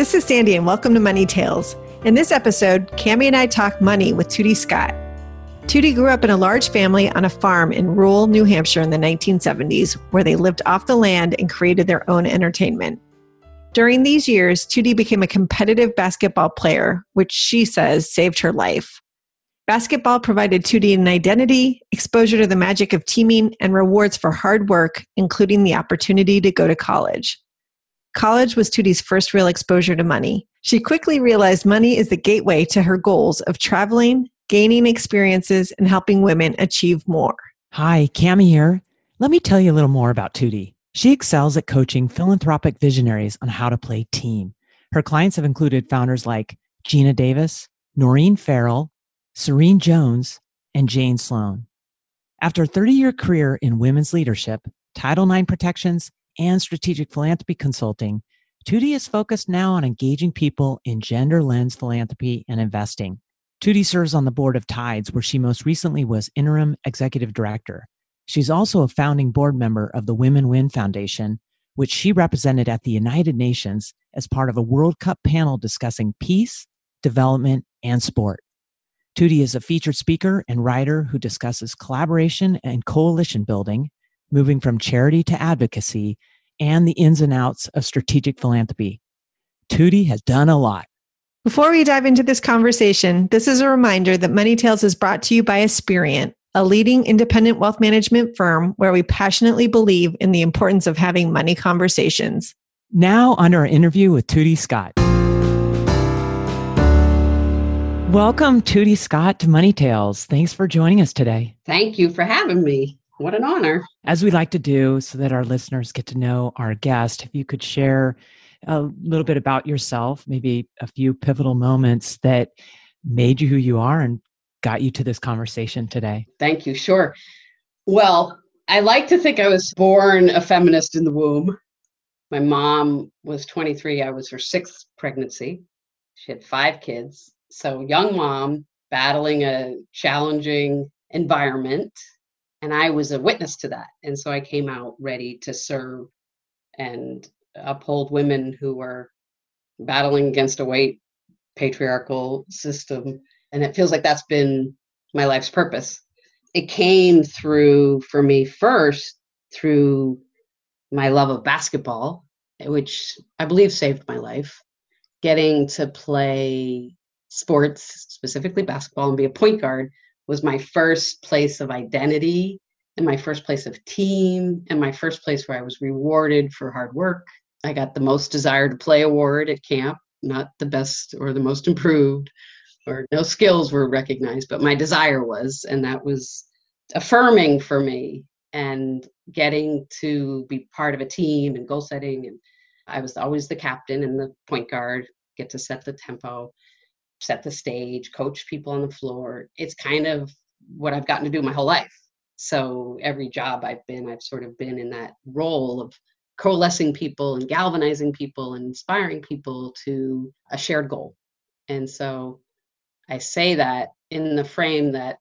This is Sandi, and welcome to Money Tales. In this episode, Cammie and I talk money with Tuti Scott. Tuti grew up in a large family on a farm in rural New Hampshire in the 1970s, where they lived off the land and created their own entertainment. During these years, Tuti became a competitive basketball player, which she says saved her life. Basketball provided Tuti an identity, exposure to the magic of teaming, and rewards for hard work, including the opportunity to go to college. College was Tuti's first real exposure to money. She quickly realized money is the gateway to her goals of traveling, gaining experiences, and helping women achieve more. Hi, Cammie here. Let me tell you a little more about Tuti. She excels at coaching philanthropic visionaries on how to play team. Her clients have included founders like Geena Davis, Noreen Farrell, Serene Jones, and Jane Sloan. After a 30 year career in women's leadership, Title IX protections, and strategic philanthropy consulting, Tuti is focused now on engaging people in gender lens philanthropy and investing. Tuti serves on the board of Tides, where she most recently was interim executive director. She's also a founding board member of the Women Win Foundation, which she represented at the United Nations as part of a World Cup panel discussing peace, development, and sport. Tuti is a featured speaker and writer who discusses collaboration and coalition building, moving from charity to advocacy, and the ins and outs of strategic philanthropy. Tuti has done a lot. Before we dive into this conversation, this is a reminder that Money Tales is brought to you by Aspiriant, a leading independent wealth management firm where we passionately believe in the importance of having money conversations. Now, on our interview with Tuti Scott. Welcome, Tuti Scott, to Money Tales. Thanks for joining us today. Thank you for having me. What an honor. As we like to do, so that our listeners get to know our guest, if you could share a little bit about yourself, maybe a few pivotal moments that made you who you are and got you to this conversation today. Thank you. Sure. Well, I like to think I was born a feminist in the womb. My mom was 23. I was her sixth pregnancy. She had five kids. So, young mom battling a challenging environment and I was a witness to that. And so I came out ready to serve and uphold women who were battling against a white patriarchal system. And it feels like that's been my life's purpose. It came through, for me, first through my love of basketball, which I believe saved my life. Getting to play sports, specifically basketball, and be a point guard was my first place of identity and my first place of team and my first place where I was rewarded for hard work. I got the most desired play award at camp, not the best or the most improved, or no skills were recognized, but my desire was, and that was affirming for me and getting to be part of a team and goal setting and I was always the captain and the point guard, get to set the tempo set the stage, coach people on the floor. It's kind of what I've gotten to do my whole life. So every job I've been, I've sort of been in that role of coalescing people and galvanizing people and inspiring people to a shared goal. And so I say that in the frame that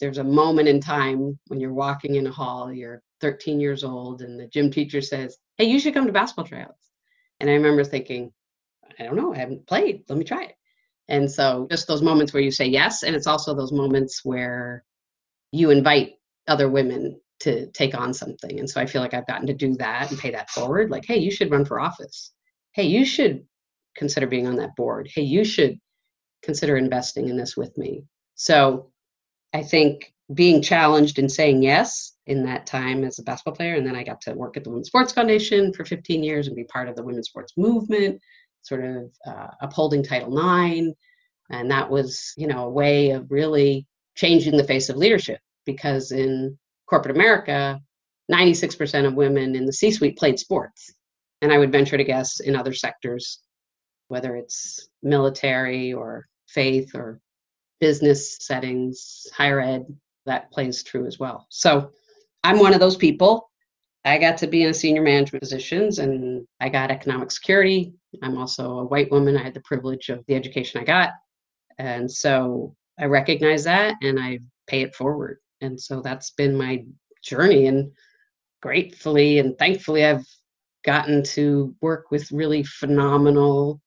there's a moment in time when you're walking in a hall, you're 13 years old, and the gym teacher says, Hey, you should come to basketball tryouts. And I remember thinking, I don't know, I haven't played. Let me try it. And so just those moments where you say yes, and it's also those moments where you invite other women to take on something. And so I feel like I've gotten to do that and pay that forward. Like, hey, you should run for office. Hey, you should consider being on that board. Hey, you should consider investing in this with me. So I think being challenged and saying yes in that time as a basketball player, and then I got to work at the Women's Sports Foundation for 15 years and be part of the women's sports movement, sort of uh, upholding Title IX. And that was, you know, a way of really changing the face of leadership because in corporate America, 96% of women in the C suite played sports. And I would venture to guess in other sectors, whether it's military or faith or business settings, higher ed, that plays true as well. So I'm one of those people. I got to be in senior management positions and I got economic security. I'm also a white woman. I had the privilege of the education I got. And so I recognize that and I pay it forward. And so that's been my journey. And gratefully and thankfully, I've gotten to work with really phenomenal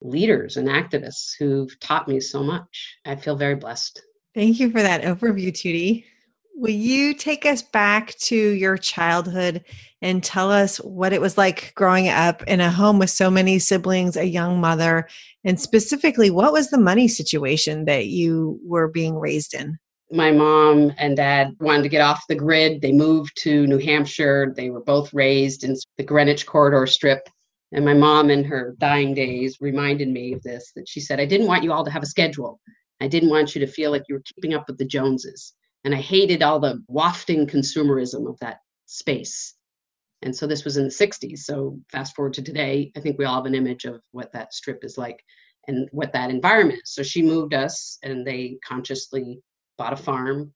leaders and activists who've taught me so much. I feel very blessed. Thank you for that overview, Tuti. Will you take us back to your childhood and tell us what it was like growing up in a home with so many siblings, a young mother, and specifically, what was the money situation that you were being raised in? My mom and dad wanted to get off the grid. They moved to New Hampshire. They were both raised in the Greenwich Corridor Strip. And my mom, in her dying days, reminded me of this that she said, I didn't want you all to have a schedule. I didn't want you to feel like you were keeping up with the Joneses. And I hated all the wafting consumerism of that space. And so this was in the 60s. So fast forward to today, I think we all have an image of what that strip is like and what that environment is. So she moved us and they consciously bought a farm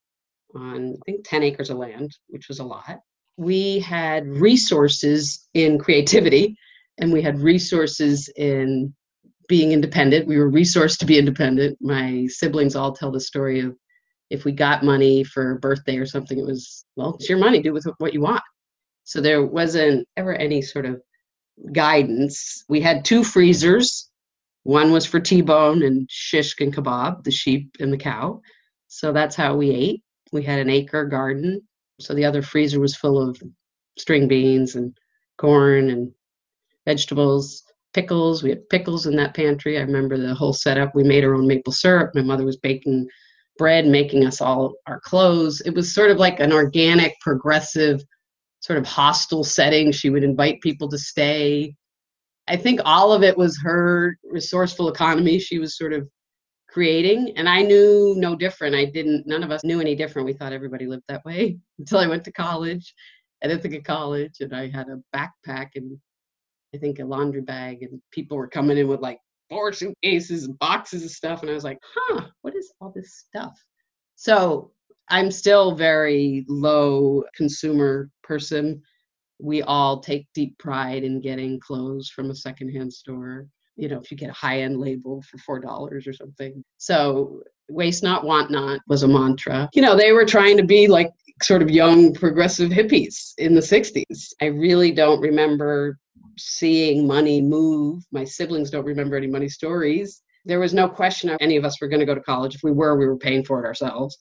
on, I think, 10 acres of land, which was a lot. We had resources in creativity and we had resources in being independent. We were resourced to be independent. My siblings all tell the story of if we got money for birthday or something, it was, well, it's your money, do with what you want. So there wasn't ever any sort of guidance. We had two freezers. One was for T-bone and shish and kebab, the sheep and the cow. So that's how we ate. We had an acre garden. So the other freezer was full of string beans and corn and vegetables, pickles. We had pickles in that pantry. I remember the whole setup. We made our own maple syrup. My mother was baking bread, making us all our clothes. It was sort of like an organic, progressive, sort of hostile setting. She would invite people to stay. I think all of it was her resourceful economy she was sort of creating. And I knew no different. I didn't, none of us knew any different. We thought everybody lived that way until I went to college at Ithaca College and I had a backpack and I think a laundry bag and people were coming in with like four suitcases and boxes of stuff. And I was like, huh, all this stuff? So I'm still very low consumer person. We all take deep pride in getting clothes from a secondhand store. You know, if you get a high end label for four dollars or something. So waste not, want not was a mantra. You know, they were trying to be like sort of young progressive hippies in the 60s. I really don't remember seeing money move. My siblings don't remember any money stories. There was no question of any of us were going to go to college. If we were, we were paying for it ourselves.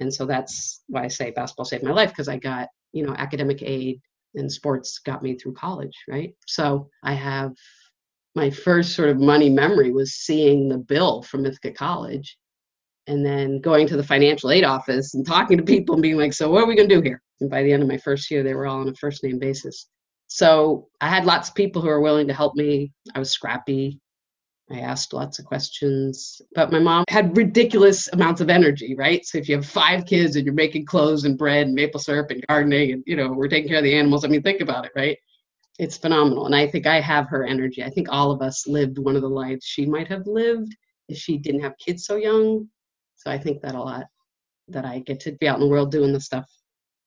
And so that's why I say basketball saved my life because I got, you know, academic aid and sports got me through college, right? So I have my first sort of money memory was seeing the bill from Ithaca College and then going to the financial aid office and talking to people and being like, so what are we going to do here? And by the end of my first year, they were all on a first name basis. So I had lots of people who were willing to help me. I was scrappy. I asked lots of questions, but my mom had ridiculous amounts of energy, right? So if you have five kids and you're making clothes and bread and maple syrup and gardening and, you know, we're taking care of the animals, I mean, think about it, right? It's phenomenal. And I think I have her energy. I think all of us lived one of the lives she might have lived if she didn't have kids so young. So I think that a lot that I get to be out in the world doing the stuff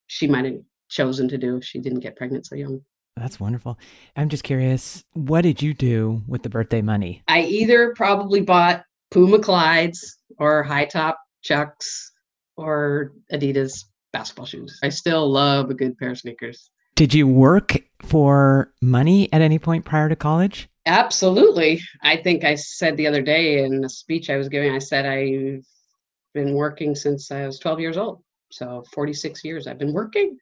she might have chosen to do if she didn't get pregnant so young. That's wonderful. I'm just curious, what did you do with the birthday money? I either probably bought Puma Clydes or high top Chucks or Adidas basketball shoes. I still love a good pair of sneakers. Did you work for money at any point prior to college? Absolutely. I think I said the other day in a speech I was giving, I said I've been working since I was 12 years old. So 46 years I've been working.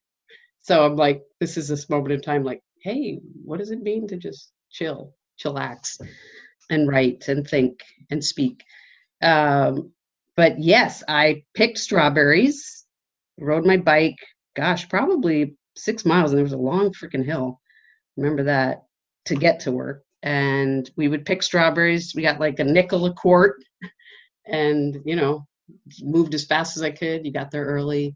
So I'm like, this is this moment in time, like, hey, what does it mean to just chill, chillax? and write and think and speak. Um, but yes, I picked strawberries, rode my bike, gosh, probably six miles, and there was a long freaking hill. Remember that to get to work. And we would pick strawberries. We got like a nickel a quart and, you know, moved as fast as I could. You got there early.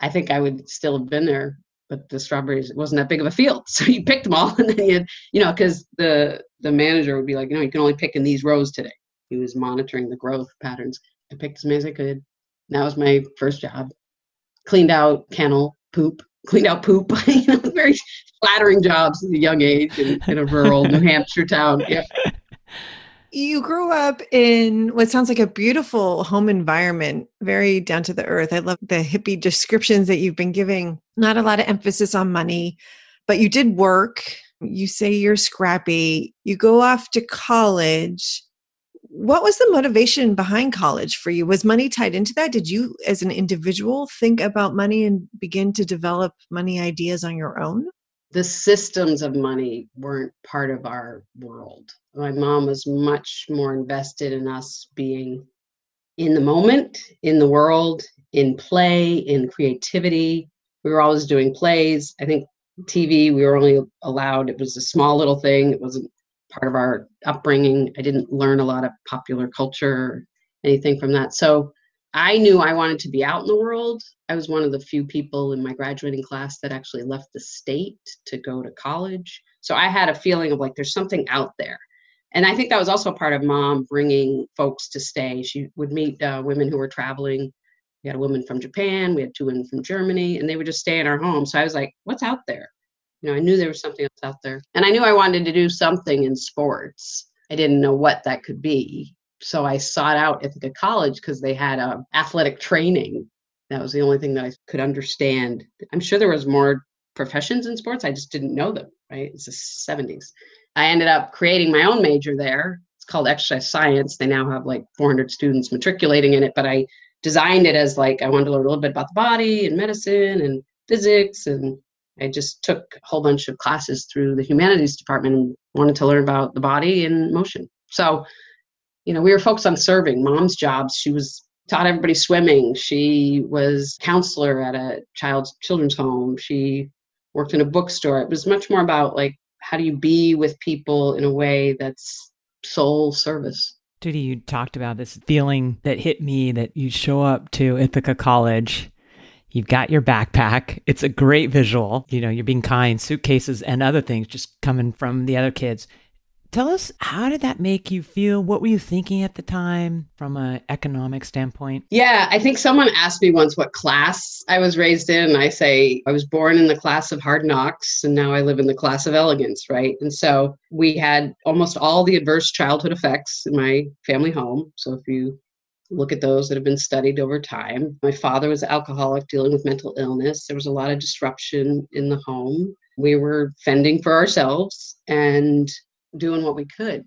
I think I would still have been there, but the strawberries it wasn't that big of a field. So you picked them all and then you you know, because the the manager would be like, you know, you can only pick in these rows today. He was monitoring the growth patterns. I picked as many as I could. That was my first job. Cleaned out kennel, poop, cleaned out poop. you know, very flattering jobs at a young age in, in a rural New Hampshire town. Yeah. You grew up in what sounds like a beautiful home environment, very down to the earth. I love the hippie descriptions that you've been giving. Not a lot of emphasis on money, but you did work. You say you're scrappy. You go off to college. What was the motivation behind college for you? Was money tied into that? Did you, as an individual, think about money and begin to develop money ideas on your own? the systems of money weren't part of our world. My mom was much more invested in us being in the moment, in the world, in play, in creativity. We were always doing plays. I think TV, we were only allowed, it was a small little thing. It wasn't part of our upbringing. I didn't learn a lot of popular culture, anything from that. So I knew I wanted to be out in the world. I was one of the few people in my graduating class that actually left the state to go to college. So I had a feeling of like there's something out there. And I think that was also part of mom bringing folks to stay. She would meet uh, women who were traveling. We had a woman from Japan, we had two women from Germany, and they would just stay in our home. So I was like, what's out there? You know, I knew there was something else out there. And I knew I wanted to do something in sports. I didn't know what that could be so I sought out Ithaca College because they had a athletic training. That was the only thing that I could understand. I'm sure there was more professions in sports. I just didn't know them, right? It's the 70s. I ended up creating my own major there. It's called exercise science. They now have like 400 students matriculating in it, but I designed it as like I wanted to learn a little bit about the body and medicine and physics and I just took a whole bunch of classes through the humanities department and wanted to learn about the body and motion. So you know, we were focused on serving mom's jobs. She was taught everybody swimming. She was counselor at a child's children's home. She worked in a bookstore. It was much more about like how do you be with people in a way that's soul service. Judy, you talked about this feeling that hit me that you show up to Ithaca College. You've got your backpack. It's a great visual. You know, you're being kind, suitcases and other things just coming from the other kids. Tell us, how did that make you feel? What were you thinking at the time from an economic standpoint? Yeah, I think someone asked me once what class I was raised in. And I say, I was born in the class of hard knocks, and now I live in the class of elegance, right? And so we had almost all the adverse childhood effects in my family home. So if you look at those that have been studied over time, my father was alcoholic dealing with mental illness. There was a lot of disruption in the home. We were fending for ourselves and doing what we could.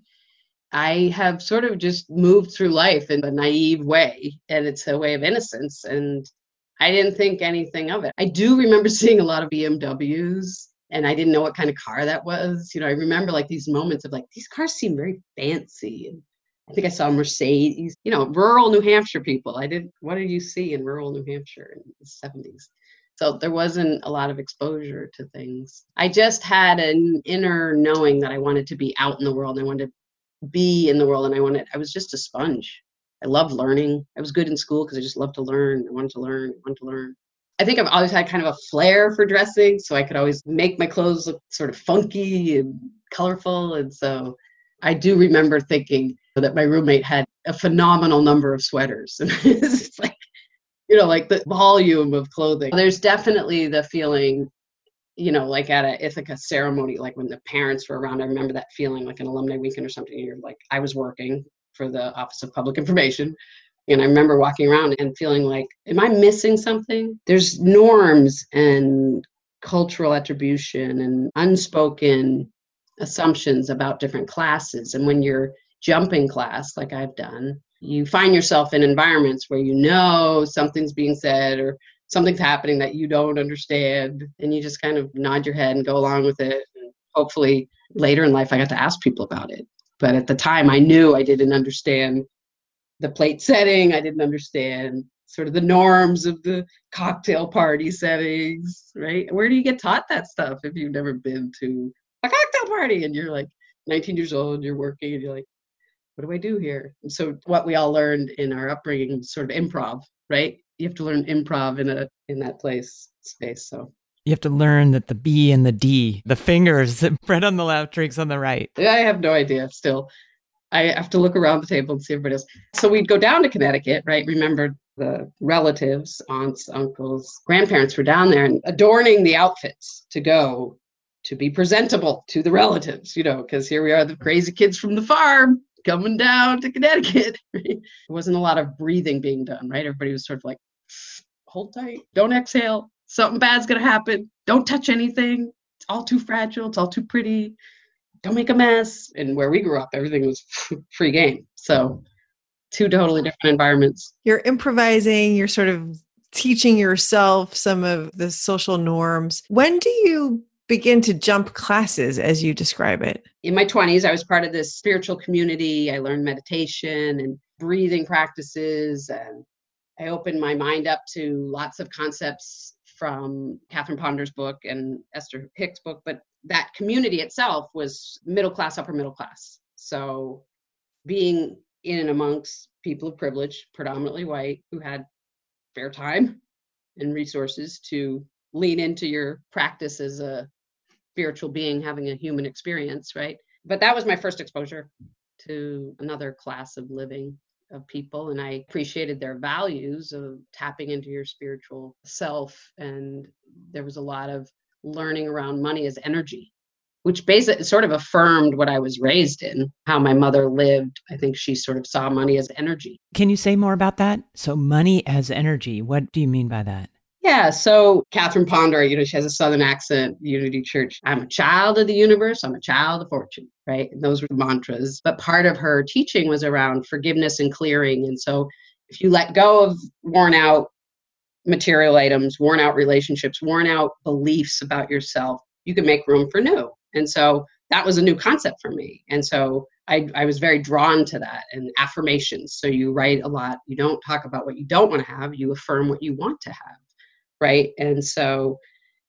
I have sort of just moved through life in a naive way, and it's a way of innocence. And I didn't think anything of it. I do remember seeing a lot of BMWs, and I didn't know what kind of car that was. You know, I remember like these moments of like, these cars seem very fancy. And I think I saw Mercedes, you know, rural New Hampshire people. I did, what did you see in rural New Hampshire in the 70s? So there wasn't a lot of exposure to things. I just had an inner knowing that I wanted to be out in the world I wanted to be in the world and I wanted I was just a sponge. I loved learning. I was good in school because I just loved to learn. I wanted to learn, I wanted to learn. I think I've always had kind of a flair for dressing, so I could always make my clothes look sort of funky and colorful. And so I do remember thinking that my roommate had a phenomenal number of sweaters. And it's like you know, like the volume of clothing. There's definitely the feeling, you know, like at a Ithaca ceremony, like when the parents were around. I remember that feeling, like an alumni weekend or something. You're like, I was working for the Office of Public Information. And I remember walking around and feeling like, am I missing something? There's norms and cultural attribution and unspoken assumptions about different classes. And when you're jumping class, like I've done, you find yourself in environments where you know something's being said or something's happening that you don't understand and you just kind of nod your head and go along with it and hopefully later in life i got to ask people about it But at the time, I knew I didn't understand the plate setting. I didn't understand sort of the norms of the cocktail party settings, right? Where do you get taught that stuff if you've never been to a cocktail party and you're like 19 years old, you're working, and you're like, what do I do here? And so what we all learned in our upbringing, sort of improv, right? You have to learn improv in a in that place space. So you have to learn that the B and the D, the fingers, bread on the left, drinks on the right. I have no idea still. I have to look around the table and see everybody else. So we'd go down to Connecticut, right? Remember the relatives, aunts, uncles, grandparents were down there and adorning the outfits to go to be presentable to the relatives, you know, because here we are, the crazy kids from the farm coming down to Connecticut. there wasn't a lot of breathing being done, right? Everybody was sort of like, hold tight, don't exhale, something bad's gonna happen, don't touch anything, it's all too fragile, it's all too pretty, don't make a mess. And where we grew up, everything was free game. So two totally different environments. You're improvising, you're sort of teaching yourself some of the social norms. When do you begin to jump classes as you describe it? In my 20s, I was part of this spiritual community. I learned meditation and breathing practices, and I opened my mind up to lots of concepts from Catherine Ponder's book and Esther Hicks' book. But that community itself was middle class, upper middle class. So being in and amongst people of privilege, predominantly white, who had fair time and resources to lean into your practice as a spiritual being having a human experience, right? But that was my first exposure to another class of living of people and I appreciated their values of tapping into your spiritual self and there was a lot of learning around money as energy which basically sort of affirmed what I was raised in, how my mother lived. I think she sort of saw money as energy. Can you say more about that? So, money as energy, what do you mean by that? Yeah, so Catherine Ponder, you know, she has a Southern accent, Unity Church. I'm a child of the universe, I'm a child of fortune, right? And those were mantras. But part of her teaching was around forgiveness and clearing. And so if you let go of worn out material items, worn out relationships, worn out beliefs about yourself, you can make room for new. And so that was a new concept for me. And so I, I was very drawn to that and affirmations. So you write a lot. You don't talk about what you don't want to have, you affirm what you want to have right? And so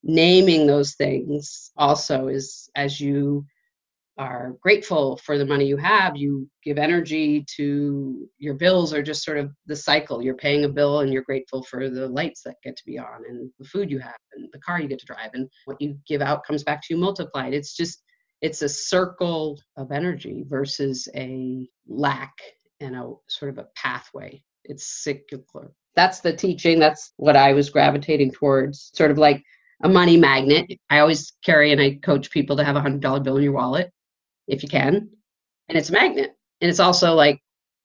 naming those things also is as you are grateful for the money you have you give energy to your bills are just sort of the cycle. You're paying a bill and you're grateful for the lights that get to be on and the food you have and the car you get to drive and what you give out comes back to you multiplied. It's just it's a circle of energy versus a lack and a sort of a pathway. It's cyclical that's the teaching. That's what I was gravitating towards, sort of like a money magnet. I always carry and I coach people to have a hundred dollar bill in your wallet if you can. And it's a magnet. And it's also like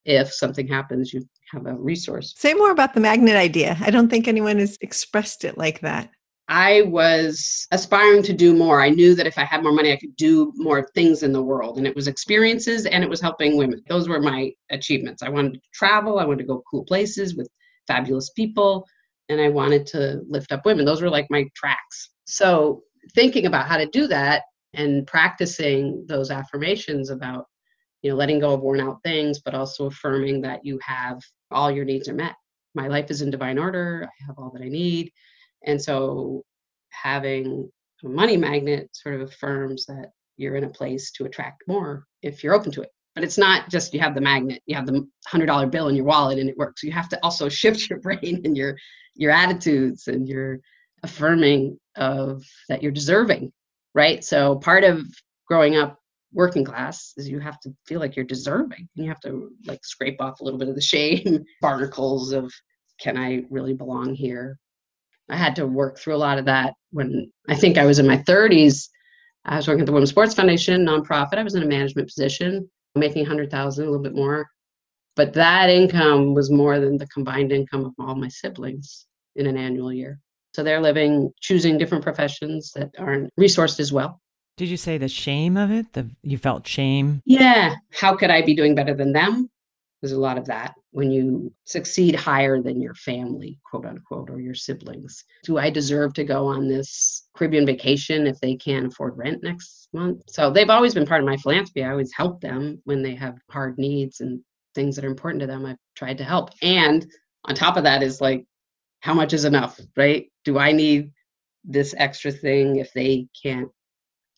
if something happens, you have a resource. Say more about the magnet idea. I don't think anyone has expressed it like that. I was aspiring to do more. I knew that if I had more money, I could do more things in the world. And it was experiences and it was helping women. Those were my achievements. I wanted to travel, I wanted to go cool places with fabulous people and I wanted to lift up women. Those were like my tracks. So thinking about how to do that and practicing those affirmations about you know letting go of worn out things but also affirming that you have all your needs are met my life is in divine order i have all that i need and so having a money magnet sort of affirms that you're in a place to attract more if you're open to it but it's not just you have the magnet you have the hundred dollar bill in your wallet and it works. You have to also shift your brain and your your attitudes and your affirming of that you're deserving right? So part of growing up working class is you have to feel like you're deserving. And you have to like scrape off a little bit of the shame barnacles of can i really belong here? I had to work through a lot of that when i think i was in my 30s i was working at the women's sports foundation nonprofit. I was in a management position making 100,000, a little bit more. But that income was more than the combined income of all my siblings in an annual year. So they're living, choosing different professions that aren't resourced as well. Did you say the shame of it? The you felt shame? Yeah. How could I be doing better than them? There's a lot of that when you succeed higher than your family, quote unquote, or your siblings. Do I deserve to go on this Caribbean vacation if they can't afford rent next month? So they've always been part of my philanthropy. I always help them when they have hard needs and things that are important to them. I've tried to help. And on top of that is like, how much is enough, right? Do I need this extra thing if they can't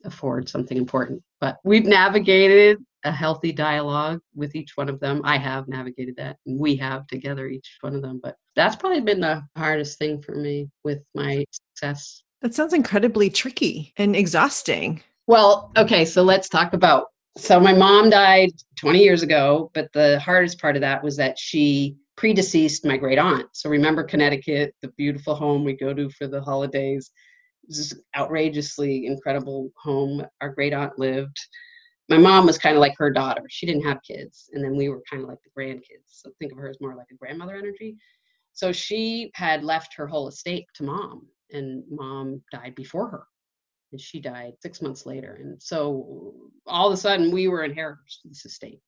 afford something important? But we've navigated a healthy dialogue with each one of them. I have navigated that, and we have together, each one of them. But that's probably been the hardest thing for me with my success. That sounds incredibly tricky and exhausting. Well, okay, so let's talk about. So my mom died 20 years ago, but the hardest part of that was that she predeceased my great aunt. So remember Connecticut, the beautiful home we go to for the holidays. This outrageously incredible home our great aunt lived my mom was kind of like her daughter. She didn't have kids, and then we were kind of like the grandkids. So think of her as more like a grandmother energy. So she had left her whole estate to mom, and mom died before her, and she died six months later. And so all of a sudden, we were inheritors to this estate.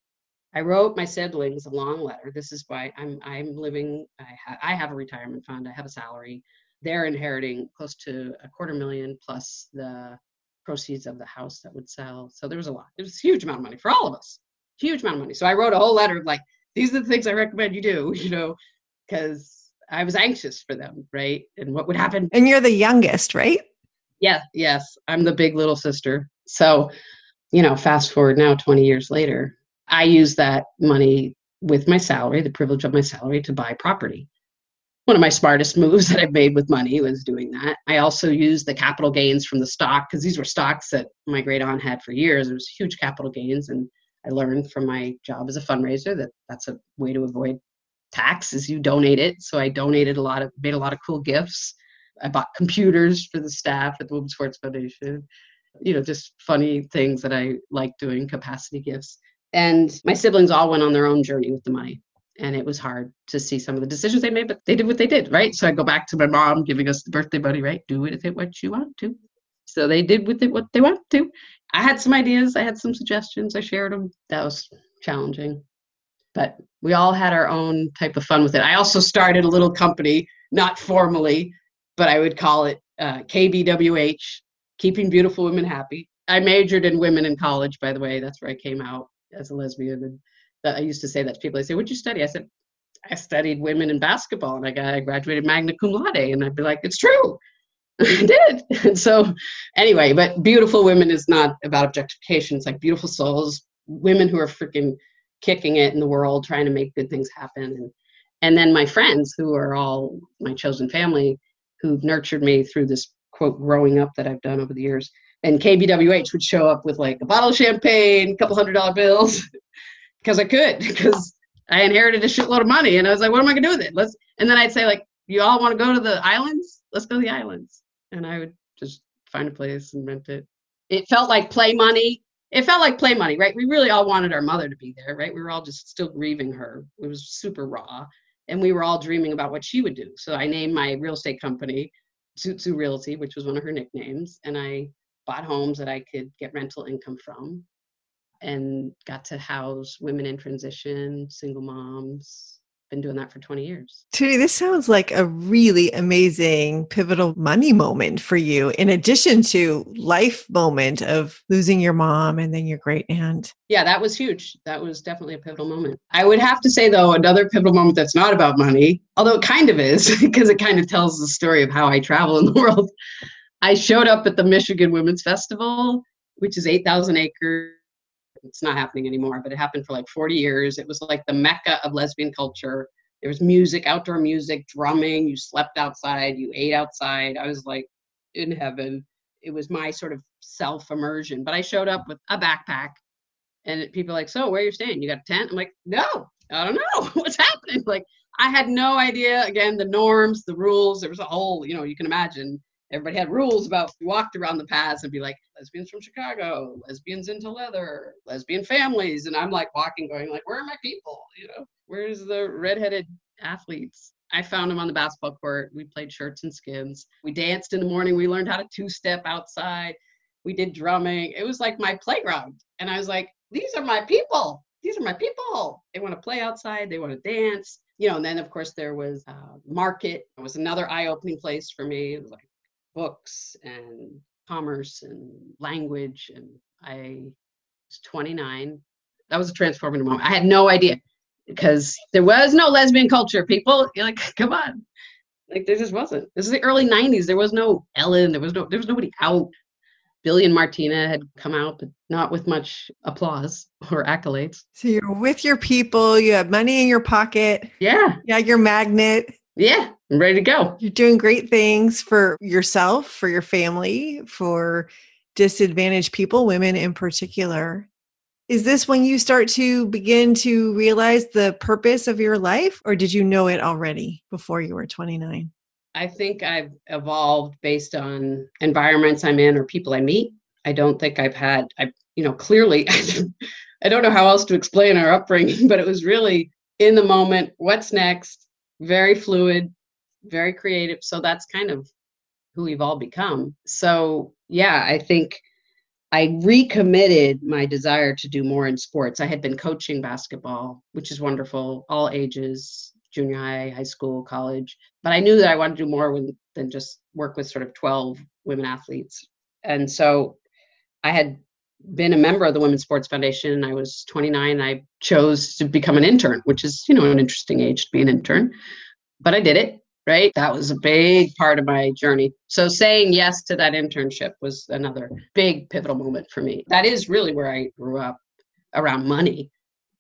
I wrote my siblings a long letter. This is why I'm I'm living. I, ha- I have a retirement fund. I have a salary. They're inheriting close to a quarter million plus the proceeds of the house that would sell. So there was a lot. It was a huge amount of money for all of us. Huge amount of money. So I wrote a whole letter of like, these are the things I recommend you do, you know, because I was anxious for them, right? And what would happen. And you're the youngest, right? Yeah, yes. I'm the big little sister. So, you know, fast forward now 20 years later, I use that money with my salary, the privilege of my salary, to buy property one of my smartest moves that I've made with money was doing that. I also used the capital gains from the stock because these were stocks that my great aunt had for years. It was huge capital gains, and I learned from my job as a fundraiser that that's a way to avoid tax is you donate it. So I donated a lot of, made a lot of cool gifts. I bought computers for the staff at the Women's Sports Foundation. You know, just funny things that I like doing, capacity gifts. And my siblings all went on their own journey with the money and it was hard to see some of the decisions they made, but they did what they did, right? So I go back to my mom giving us the birthday money, right? Do with it what you want to. So they did with it what they want to. I had some ideas, I had some suggestions, I shared them. That was challenging, but we all had our own type of fun with it. I also started a little company, not formally, but I would call it uh, KBWH, Keeping Beautiful Women Happy. I majored in women in college, by the way. That's where I came out as a lesbian and that I used to say that to people. They say, "What'd you study?" I said, "I studied women in basketball, and I got I graduated magna cum laude." And I'd be like, "It's true." I did. And so, anyway, but beautiful women is not about objectification. It's like beautiful souls, women who are freaking kicking it in the world, trying to make good things happen. And and then my friends, who are all my chosen family, who've nurtured me through this quote growing up that I've done over the years. And KBWH would show up with like a bottle of champagne, a couple hundred dollar bills, because I could because I inherited a shitload of money and I was like, what am I gonna do with it? Let's and then I'd say like, you all want to go to the islands? Let's go to the islands. And I would just find a place and rent it. It felt like play money. It felt like play money, right? We really all wanted our mother to be there, right? We were all just still grieving her. It was super raw. And we were all dreaming about what she would do. So I named my real estate company Tsutsu Realty, which was one of her nicknames. And I bought homes that I could get rental income from and got to house women in transition, single moms. Been doing that for 20 years. Tuti, this sounds like a really amazing pivotal money moment for you, in addition to life moment of losing your mom and then your great aunt. Yeah, that was huge. That was definitely a pivotal moment. I would have to say, though, another pivotal moment that's not about money, although it kind of is, because it kind of tells the story of how I travel in the world. I showed up at the Michigan Women's Festival, which is 8,000 acres it's not happening anymore, but it happened for like 40 years. It was like the mecca of lesbian culture. There was music, outdoor music, drumming. You slept outside, you ate outside. I was like in heaven. It was my sort of self immersion. But I showed up with a backpack, and people like, "So where are you staying? You got a tent?" I'm like, "No, I don't know what's happening." Like I had no idea. Again, the norms, the rules. There was a whole, you know, you can imagine everybody had rules about we walked around the paths and be like lesbians from chicago lesbians into leather lesbian families. And i'm like walking going like where are my people? You know? Where's the redheaded athletes? I found them on the basketball court. We played shirts and skins. We danced in the morning. We learned how to two step outside. We did drumming. It was like my playground. And i was like these are my people. These are my people. They want to play outside, they want to dance. You know, and then of course there was uh, market. It was another eye-opening place for me. Like books and commerce and language. And I was 29. That was a transformative moment. I had no idea because there was no lesbian culture. People, you're like, come on, like there just wasn't. This is the early 90s. There was no Ellen. There was no. There was nobody out. Billie and Martina had come out, but not with much applause or accolades. So you're with your people, you have money in your pocket. Yeah. Yeah, your magnet. Yeah, I'm ready to go. You're doing great things for yourself, for your family, for disadvantaged people, women in particular. Is this when you start to begin to realize the purpose of your life, or did you know it already before you were 29? I think I've evolved based on environments I'm in or people I meet. I don't think I've had, I, you know, clearly, I don't know how else to explain our upbringing, but it was really in the moment, what's next, very fluid, very creative. So that's kind of who we've all become. So, yeah, I think I recommitted my desire to do more in sports. I had been coaching basketball, which is wonderful, all ages, junior high, high school, college. But I knew that I wanted to do more with, than just work with sort of 12 women athletes. And so I had been a member of the Women's Sports Foundation. I was 29. I chose to become an intern, which is, you know, an interesting age to be an intern. But I did it, right? That was a big part of my journey. So saying yes to that internship was another big pivotal moment for me. That is really where I grew up around money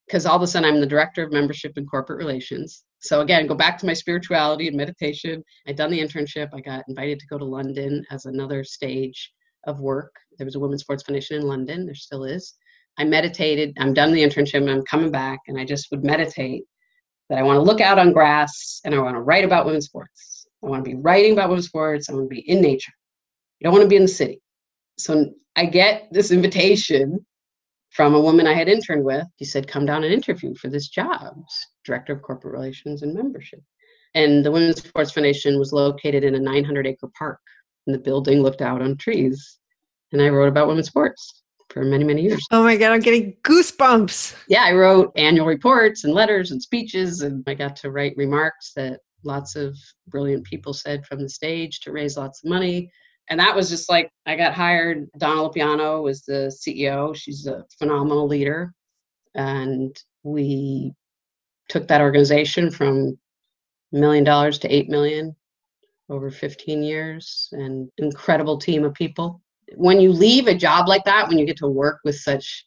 because all of a sudden I'm the director of membership and corporate relations. So again, go back to my spirituality and meditation. I'd done the internship. I got invited to go to London as another stage of work. There was a women's sports foundation in London. There still is. I meditated. I'm done the internship. I'm coming back, and I just would meditate that I want to look out on grass and I want to write about women's sports. I want to be writing about women's sports. I want to be in nature. You don't want to be in the city. So I get this invitation from a woman I had interned with. She said, Come down and interview for this job, Director of Corporate Relations and Membership. And the Women's Sports Foundation was located in a 900 acre park, and the building looked out on trees. And I wrote about women's sports for many, many years. Oh my God, I'm getting goosebumps. Yeah, I wrote annual reports and letters and speeches, and I got to write remarks that lots of brilliant people said from the stage to raise lots of money and that was just like I got hired. Donna Lopiano was the CEO. She's a phenomenal leader, and we took that organization from a million dollars to eight million over 15 years, and incredible team of people. When you leave a job like that, when you get to work with such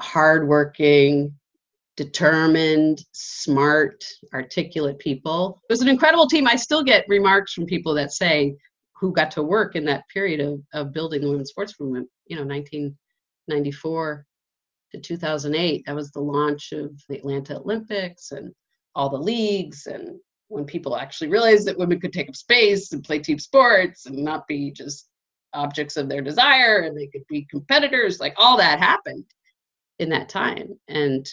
hardworking, determined, smart, articulate people. It was an incredible team. I still get remarks from people that say, who got to work in that period of, of building the women's sports movement, you know, 1994 to 2008. That was the launch of the Atlanta Olympics and all the leagues. And when people actually realized that women could take up space and play team sports and not be just objects of their desire and they could be competitors, like all that happened in that time. And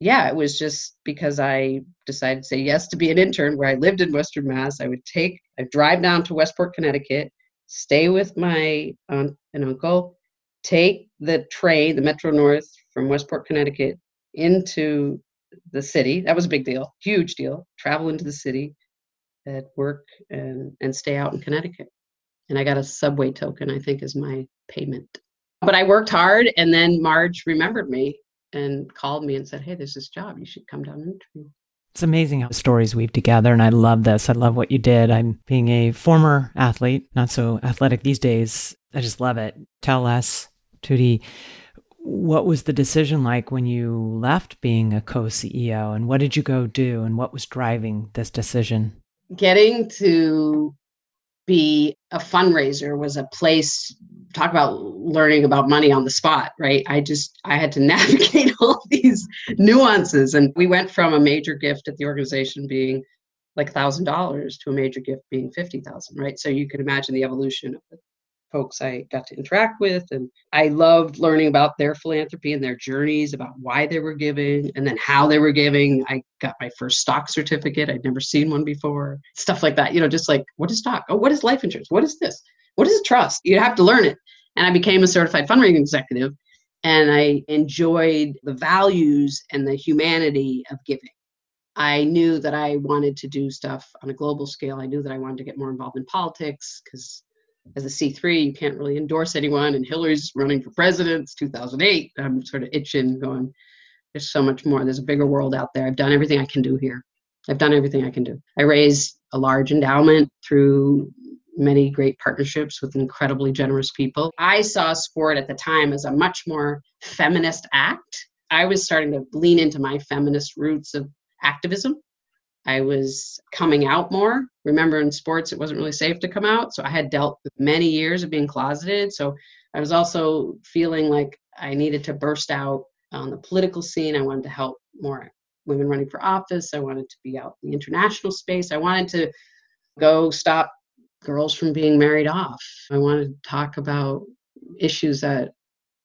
yeah, it was just because I decided to say yes to be an intern where I lived in Western Mass. I would take, I drive down to Westport, Connecticut, stay with my aunt and uncle, take the train, the Metro North from Westport, Connecticut into the city. That was a big deal, huge deal. Travel into the city at work and, and stay out in Connecticut. And I got a subway token, I think, is my payment. But I worked hard, and then Marge remembered me and called me and said, Hey, there's this job. You should come down and interview. It's amazing how stories weave together. And I love this. I love what you did. I'm being a former athlete, not so athletic these days. I just love it. Tell us, Tuti, what was the decision like when you left being a co CEO and what did you go do and what was driving this decision? Getting to be a fundraiser was a place talk about learning about money on the spot right i just i had to navigate all these nuances and we went from a major gift at the organization being like $1000 to a major gift being 50000 right so you can imagine the evolution of the folks I got to interact with. And I loved learning about their philanthropy and their journeys about why they were giving and then how they were giving. I got my first stock certificate. I'd never seen one before. Stuff like that. You know, just like, what is stock? Oh, what is life insurance? What is this? What is a trust? You have to learn it. And I became a certified fundraising executive. And I enjoyed the values and the humanity of giving. I knew that I wanted to do stuff on a global scale. I knew that I wanted to get more involved in politics because as a C3, you can't really endorse anyone. And Hillary's running for president. It's 2008. I'm sort of itching, going, there's so much more. There's a bigger world out there. I've done everything I can do here. I've done everything I can do. I raised a large endowment through many great partnerships with incredibly generous people. I saw sport at the time as a much more feminist act. I was starting to lean into my feminist roots of activism. I was coming out more. Remember, in sports, it wasn't really safe to come out. So I had dealt with many years of being closeted. So I was also feeling like I needed to burst out on the political scene. I wanted to help more women running for office. I wanted to be out in the international space. I wanted to go stop girls from being married off. I wanted to talk about issues that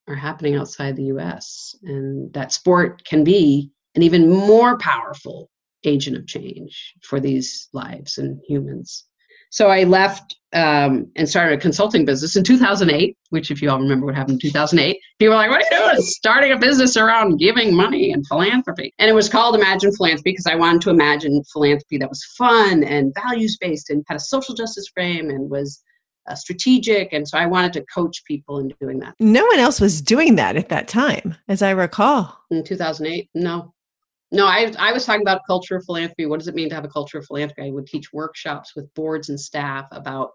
are happening outside the US and that sport can be an even more powerful agent of change for these lives and humans. So I left um, and started a consulting business in 2008, which, if you all remember what happened in 2008, people were like, What are you doing? Starting a business around giving money and philanthropy. And it was called Imagine Philanthropy because I wanted to imagine philanthropy that was fun and values based and had a social justice frame and was uh, strategic. And so I wanted to coach people in doing that. No one else was doing that at that time, as I recall. In 2008, no. No, I, I was talking about culture of philanthropy. What does it mean to have a culture of philanthropy? I would teach workshops with boards and staff about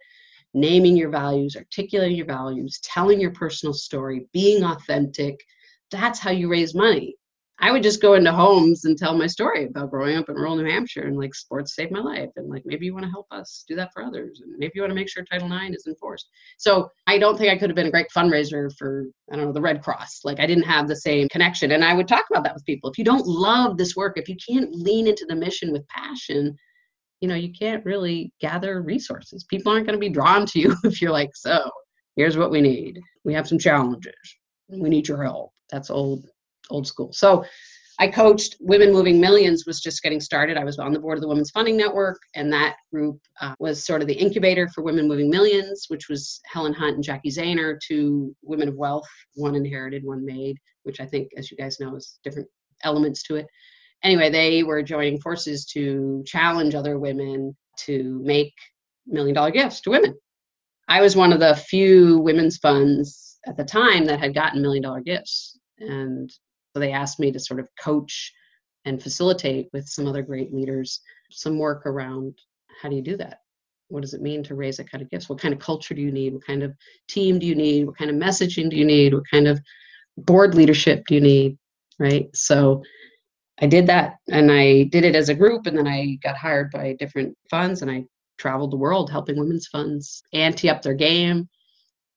naming your values, articulating your values, telling your personal story, being authentic. That's how you raise money. I would just go into homes and tell my story about growing up in rural New Hampshire and like sports saved my life. And like maybe you want to help us do that for others. And maybe you want to make sure Title IX is enforced. So I don't think I could have been a great fundraiser for, I don't know, the Red Cross. Like I didn't have the same connection. And I would talk about that with people. If you don't love this work, if you can't lean into the mission with passion, you know, you can't really gather resources. People aren't going to be drawn to you if you're like, so here's what we need. We have some challenges. We need your help. That's old old school. So I coached Women Moving Millions was just getting started. I was on the board of the Women's Funding Network, and that group uh, was sort of the incubator for Women Moving Millions, which was Helen Hunt and Jackie Zehner, two women of wealth, one inherited, one made, which I think, as you guys know, is different elements to it. Anyway, they were joining forces to challenge other women to make million dollar gifts to women. I was one of the few women's funds at the time that had gotten million dollar gifts. And so they asked me to sort of coach and facilitate with some other great leaders some work around how do you do that? What does it mean to raise that kind of gifts? What kind of culture do you need? What kind of team do you need? What kind of messaging do you need? What kind of board leadership do you need? Right. So I did that and I did it as a group and then I got hired by different funds and I traveled the world helping women's funds ante up their game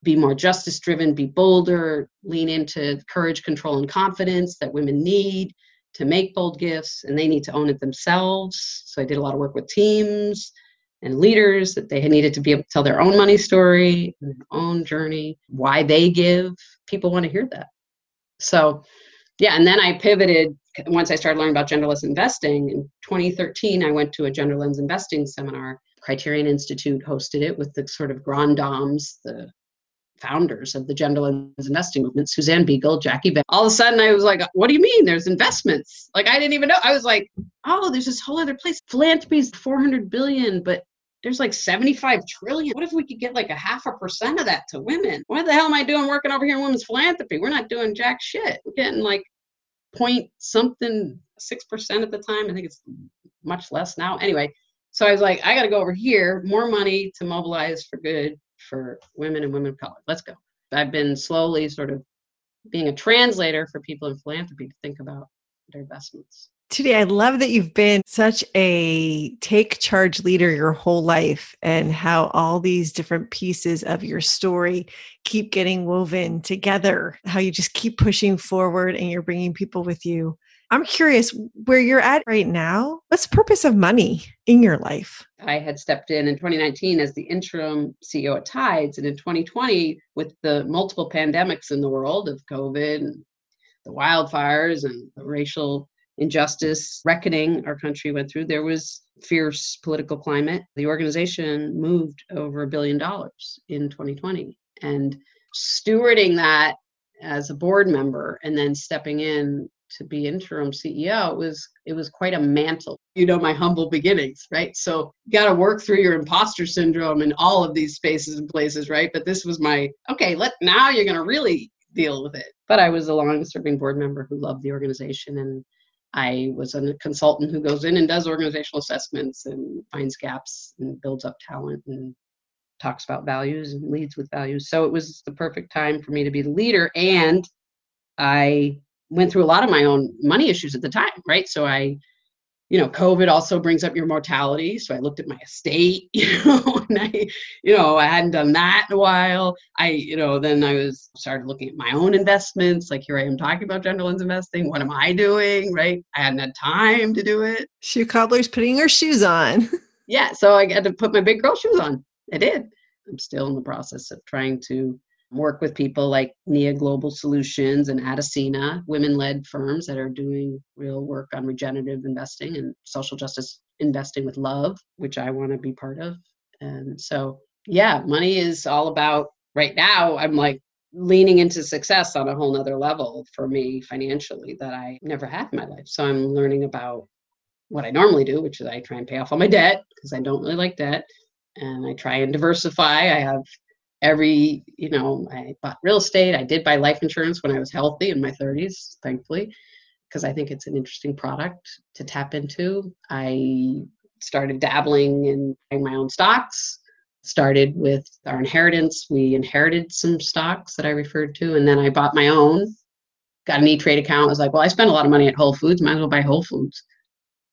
be more justice driven, be bolder, lean into courage, control, and confidence that women need to make bold gifts, and they need to own it themselves. So I did a lot of work with teams and leaders that they needed to be able to tell their own money story, their own journey, why they give. People want to hear that. So, yeah, and then I pivoted once I started learning about gender lens investing. In 2013, I went to a gender lens investing seminar. Criterion Institute hosted it with the sort of grand dames, the founders of the gender lens investing movement, Suzanne Biegel, Jackie Bell. All of a sudden, I was like, what do you mean there's investments? Like, I didn't even know. I was like, oh, there's this whole other place. Philanthropy is 400 billion, but there's like 75 trillion. What if we could get like a half a percent of that to women? What the hell am I doing working over here in women's philanthropy? We're not doing jack shit. We're getting like point something, 6% at the time. I think it's much less now. Anyway, so I was like, I got to go over here, more money to mobilize for good for women and women of color. Let's go. I've been slowly sort of being a translator for people in philanthropy to think about their investments. Today, I love that you've been such a take charge leader your whole life and how all these different pieces of your story keep getting woven together, how you just keep pushing forward and you're bringing people with you. I'm curious where you're at right now. What's the purpose of money in your life? I had stepped in in 2019 as the interim CEO at Tides. And in 2020, with the multiple pandemics in the world of COVID and the wildfires and the racial injustice reckoning our country went through, there was fierce political climate. The organization moved over a billion dollars in 2020. And stewarding that as a board member and then stepping in to be interim CEO, it was it was quite a mantle. You know my humble beginnings, right? So you got to work through your imposter syndrome in all of these spaces and places, right? But this was my okay. Let now you're going to really deal with it. But I was a long-serving board member who loved the organization, and I was a consultant who goes in and does organizational assessments and finds gaps and builds up talent and talks about values and leads with values. So it was the perfect time for me to be the leader. And I went through a lot of my own money issues at the time, right? So I, you know, COVID also brings up your mortality. So I looked at my estate, you know, and I, you know, I hadn't done that in a while. I, you know, then I was started looking at my own investments. Like here I am talking about gender lens investing. What am I doing? Right. I hadn't had time to do it. Shoe cobbler's putting her shoes on. yeah. So I had to put my big girl shoes on. I did. I'm still in the process of trying to work with people like NIA Global Solutions and Adasina, women led firms that are doing real work on regenerative investing and social justice investing with love, which I want to be part of. And so, yeah, money is all about right now. I'm like leaning into success on a whole nother level for me financially that I never had in my life. So I'm learning about what I normally do, which is I try and pay off all my debt because I don't really like debt. And I try and diversify. I have every you know i bought real estate. I did buy life insurance when i was healthy in my 30s thankfully because i think it's an interesting product to tap into. I started dabbling in buying my own stocks. Started with our inheritance. We inherited some stocks that i referred to and then i bought my own. Got an e-trade account. I was like well i spent a lot of money at whole foods. Might as well buy whole foods.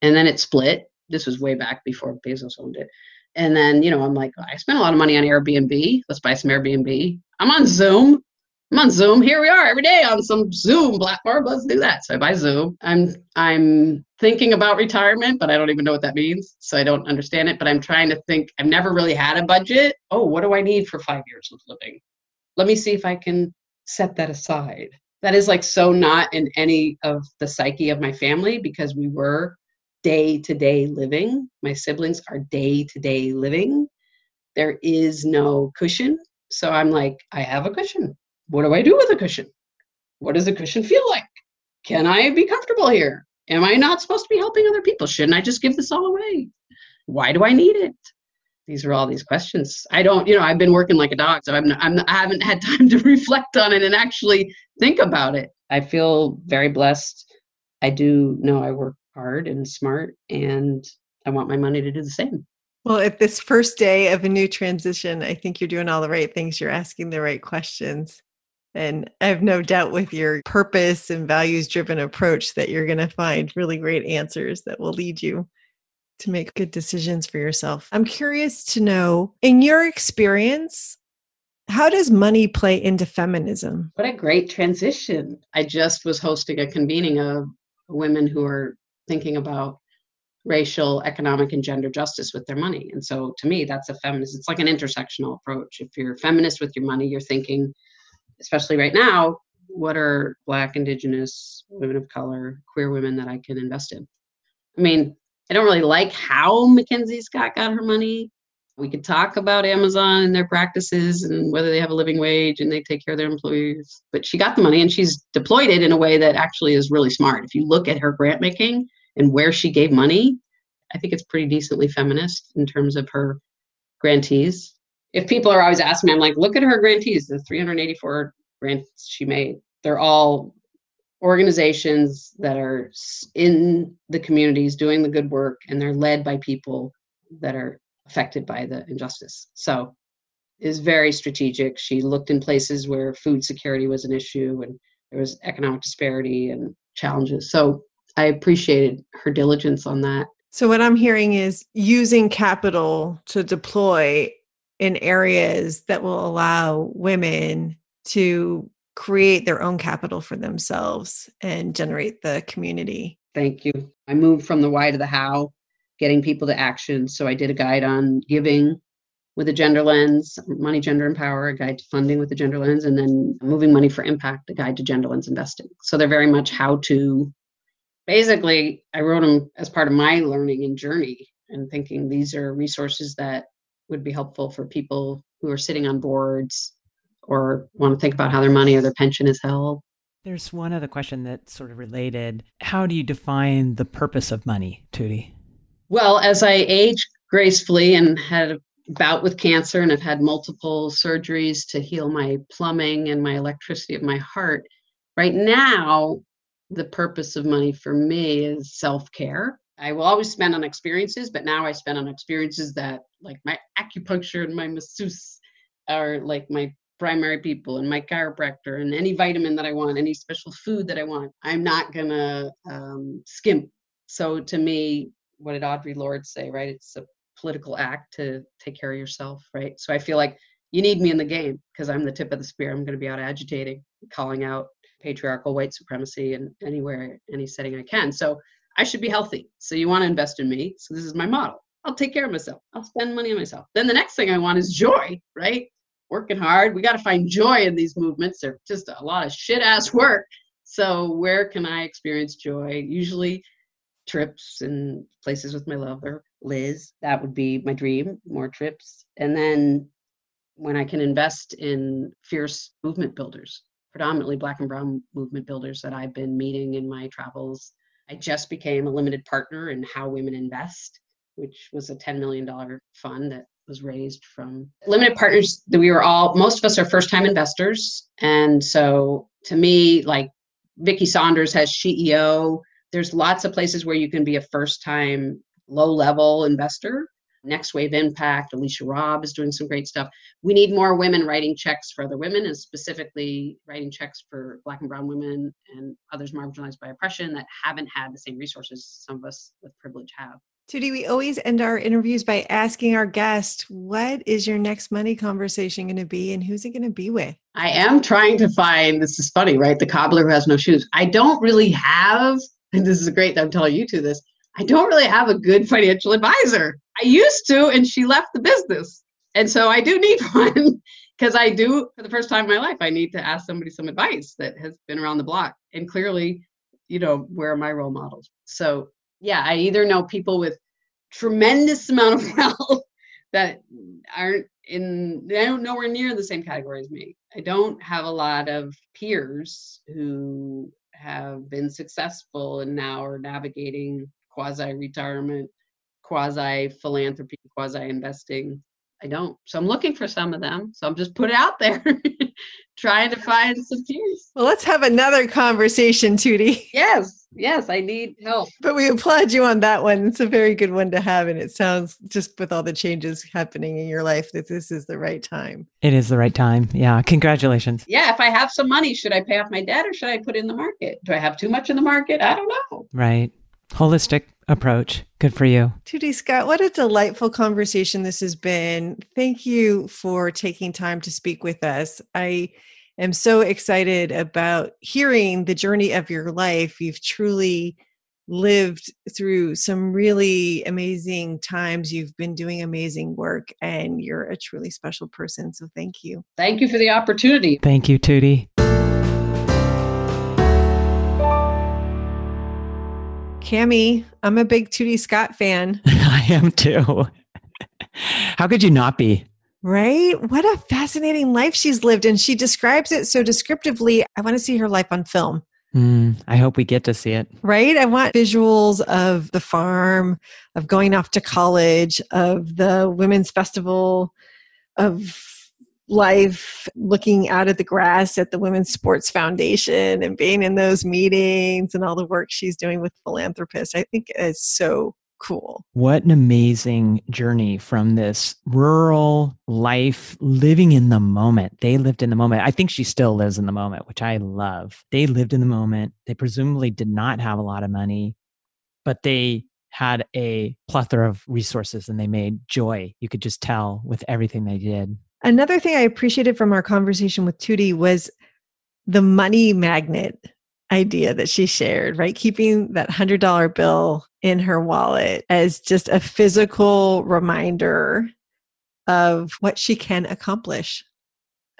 And then it split. This was way back before bezos owned it and then, you know, I'm like, I spent a lot of money on Airbnb. Let's buy some Airbnb. I'm on Zoom. I'm on Zoom. Here we are every day on some Zoom platform. Let's do that. So I buy Zoom. I'm I'm thinking about retirement, but I don't even know what that means. So I don't understand it. But I'm trying to think. I've never really had a budget. Oh, what do I need for five years of living? Let me see if I can set that aside. That is like so not in any of the psyche of my family because we were day to day living. My siblings are day to day living. There is no cushion. So I'm like, I have a cushion. What do I do with a cushion? What does a cushion feel like? Can I be comfortable here? Am I not supposed to be helping other people? Shouldn't I just give this all away? Why do I need it? These are all these questions. I don't, you know, I've been working like a dog, so I'm, I'm, I haven't had time to reflect on it and actually think about it. I feel very blessed. I do know I work hard and smart and I want my money to do the same. Well, at this first day of a new transition, I think you're doing all the right things. You're asking the right questions. And I have no doubt with your purpose and values driven approach that you're going to find really great answers that will lead you to make good decisions for yourself. I'm curious to know, in your experience, how does money play into feminism? What a great transition. I just was hosting a convening of women who are thinking about racial, economic, and gender justice with their money. And so to me, that's a feminist, it's like an intersectional approach. If you're feminist with your money, you're thinking, especially right now, what are Black, Indigenous, women of color, queer women that I can invest in? I mean, I don't really like how MacKenzie Scott got her money. We could talk about Amazon and their practices and whether they have a living wage and they take care of their employees. But she got the money and she's deployed it in a way that actually is really smart. If you look at her grant making, and where she gave money, I think it's pretty decently feminist in terms of her grantees. If people are always asking me, I'm like, look at her grantees, the 384 grants she made. They're all organizations that are in the communities doing the good work and they're led by people that are affected by the injustice. So is very strategic. She looked in places where food security was an issue and there was economic disparity and challenges. So I appreciated her diligence on that. So, what I'm hearing is using capital to deploy in areas that will allow women to create their own capital for themselves and generate the community. Thank you. I moved from the why to the how, getting people to action. So, I did a guide on giving with a gender lens, money, gender, and power, a guide to funding with a gender lens, and then moving money for impact, a guide to gender lens investing. So they're very much how to basically i wrote them as part of my learning and journey and thinking these are resources that would be helpful for people who are sitting on boards or want to think about how their money or their pension is held. There's one other question that's sort of related. How do you define the purpose of money, Tuti? Well, as I age gracefully and had a bout with cancer and have had multiple surgeries to heal my plumbing and my electricity of my heart, right now, the purpose of money for me is self care. I will always spend on experiences, but now I spend on experiences that, like my acupuncture and my masseuse, are like my primary people and my chiropractor and any vitamin that I want, any special food that I want. I'm not gonna um, skimp. So to me, what did Audre Lorde say? Right? It's a political act to take care of yourself, right? So I feel like you need me in the game because I'm the tip of the spear. I'm to be out agitating, calling out patriarchal white supremacy in anywhere, any setting I can. So I should be healthy. So you want to invest in me. So this is my model. I'll take care of myself. I'll spend money on myself. Then the next thing I want is joy, right? Working hard. We got to find joy in these movements. They're just a lot of shit ass work. So where can I experience joy? Usually trips and places with my lover, Liz. That would be my dream, more trips. And then when I can invest in fierce movement builders, predominantly black and brown movement builders that I've been meeting in my travels. I just became a limited partner in How Women Invest, which was a $10 million fund that was raised from limited partners that we were all most of us are first time investors. And so to me like Vicki Saunders has CEO there's lots of places where you can be a first time low level investor Next Wave Impact, Alicia Robb is doing some great stuff. We need more women writing checks for other women and specifically writing checks for Black and Brown women and others marginalized by oppression that haven't had the same resources some of us with privilege have. Tuti, we always end our interviews by asking our guest, what is your next money conversation going to be and who's it going to be with? I am trying to find, this is funny, right? The cobbler who has no shoes. I don't really have, and this is great that I'm telling you to this, I don't really have a good financial advisor. I used to, and she left the business. And so I do need one because I do, for the first time in my life, I need to ask somebody some advice that has been around the block. And clearly, you know, where are my role models? So yeah, I either know people with tremendous amount of wealth that aren't in they don't nowhere near the same category as me. I don't have a lot of peers who have been successful and now are navigating quasi retirement, quasi philanthropy, quasi investing. I don't. So I'm looking for some of them. So I'm just put it out there, trying to find some peers. Well, let's have another conversation, Tuti. Yes, yes, I need help. But we applaud you on that one. It's a very good one to have. And it sounds just with all the changes happening in your life that this is the right time. It is the right time. Yeah. Congratulations. Yeah. If I have some money, should I pay off my debt or should I put it in the market? Do I have too much in the market? I don't know. Right holistic approach. Good for you. Tuti Scott, what a delightful conversation this has been. Thank you for taking time to speak with us. I am so excited about hearing the journey of your life. You've truly lived through some really amazing times. You've been doing amazing work and you're a truly special person. So thank you. Thank you for the opportunity. Thank you, Tuti. Cammie, I'm a big Tuti Scott fan. I am too. How could you not be? Right? What a fascinating life she's lived. And she describes it so descriptively. I want to see her life on film. Mm, I hope we get to see it. Right? I want visuals of the farm, of going off to college, of the women's festival, of life looking out at the grass at the Women's Sports Foundation and being in those meetings and all the work she's doing with philanthropists. I think is so cool. What an amazing journey from this rural life, living in the moment. They lived in the moment. I think she still lives in the moment, which I love. They lived in the moment. They presumably did not have a lot of money, but they had a plethora of resources and they made joy. You could just tell with everything they did. Another thing I appreciated from our conversation with Tuti was the money magnet idea that she shared, right? Keeping that $100 bill in her wallet as just a physical reminder of what she can accomplish.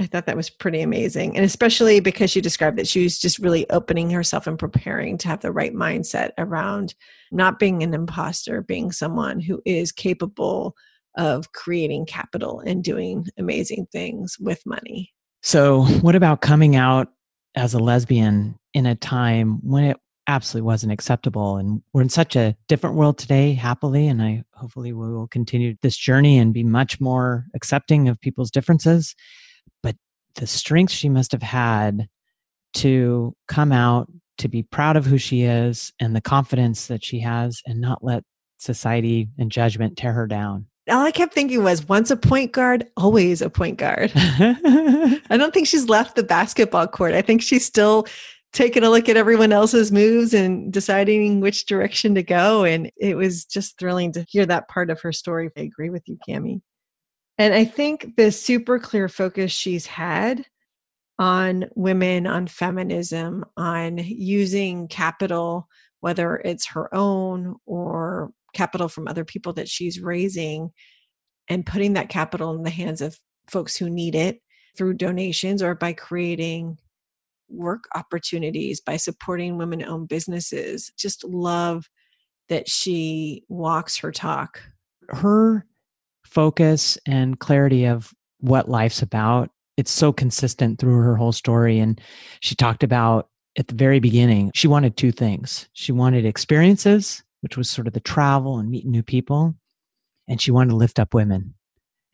I thought that was pretty amazing. And especially because she described that she was just really opening herself and preparing to have the right mindset around not being an imposter, being someone who is capable of creating capital and doing amazing things with money. So, what about coming out as a lesbian in a time when it absolutely wasn't acceptable? And we're in such a different world today, happily. And I hopefully we will continue this journey and be much more accepting of people's differences. But the strength she must have had to come out, to be proud of who she is, and the confidence that she has, and not let society and judgment tear her down all I kept thinking was once a point guard, always a point guard. I don't think she's left the basketball court. I think she's still taking a look at everyone else's moves and deciding which direction to go. And it was just thrilling to hear that part of her story. I agree with you, Cammie. And I think the super clear focus she's had on women, on feminism, on using capital, whether it's her own or capital from other people that she's raising and putting that capital in the hands of folks who need it through donations or by creating work opportunities by supporting women owned businesses. Just love that she walks her talk. Her focus and clarity of what life's about it's so consistent through her whole story and she talked about at the very beginning she wanted two things. She wanted experiences which was sort of the travel and meeting new people. And she wanted to lift up women.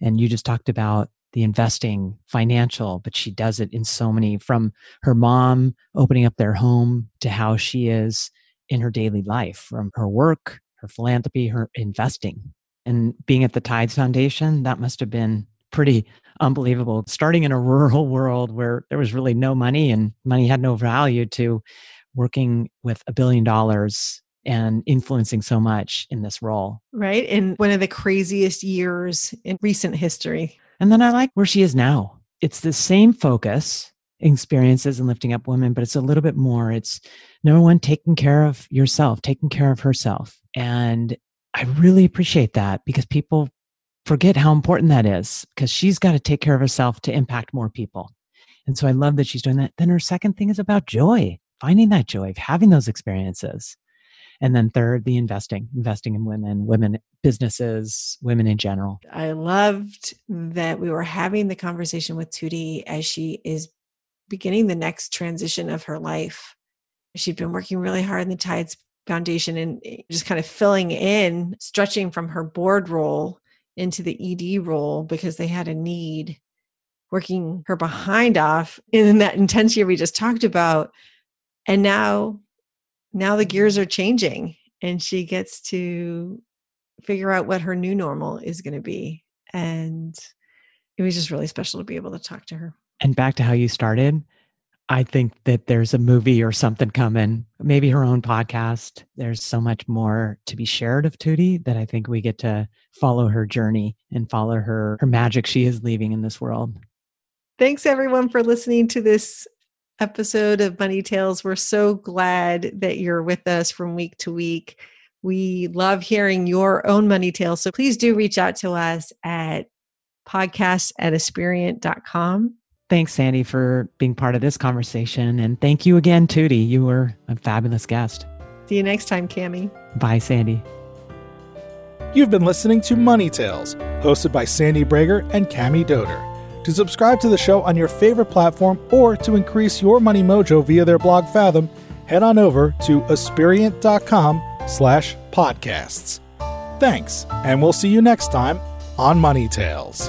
And you just talked about the investing financial, but she does it in so many from her mom opening up their home to how she is in her daily life, from her work, her philanthropy, her investing. And being at the Tides Foundation, that must have been pretty unbelievable. Starting in a rural world where there was really no money and money had no value to working with a billion dollars and influencing so much in this role. Right. In one of the craziest years in recent history. And then I like where she is now. It's the same focus, experiences and lifting up women, but it's a little bit more. It's number one, taking care of yourself, taking care of herself. And I really appreciate that because people forget how important that is because she's got to take care of herself to impact more people. And so I love that she's doing that. Then her second thing is about joy, finding that joy of having those experiences. And then third, the investing, investing in women, women businesses, women in general. I loved that we were having the conversation with Tuti as she is beginning the next transition of her life. She'd been working really hard in the Tides Foundation and eh, just kind of filling in, stretching from her board role into the ED role because they had a need, working her behind off in that intense year we just talked about. And now now the gears are changing and she gets to figure out what her new normal is going to be. And it was just really special to be able to talk to her. And back to how you started, I think that there's a movie or something coming, maybe her own podcast. There's so much more to be shared of Tuti that I think we get to follow her journey and follow her her magic she is leaving in this world. Thanks everyone for listening to this episode of Money Tales. We're so glad that you're with us from week to week. We love hearing your own money tales. So please do reach out to us at podcast at aspiriant.com. Thanks, Sandi, for being part of this conversation. And thank you again, Tuti. You were a fabulous guest. See you next time, Cammie. Bye, Sandi. You've been listening to Money Tales, hosted by Sandi Bragar and Cammie Doder. To subscribe to the show on your favorite platform or to increase your money mojo via their blog Fathom, head on over to aspiriant.com slash podcasts. Thanks, and we'll see you next time on Money Tales.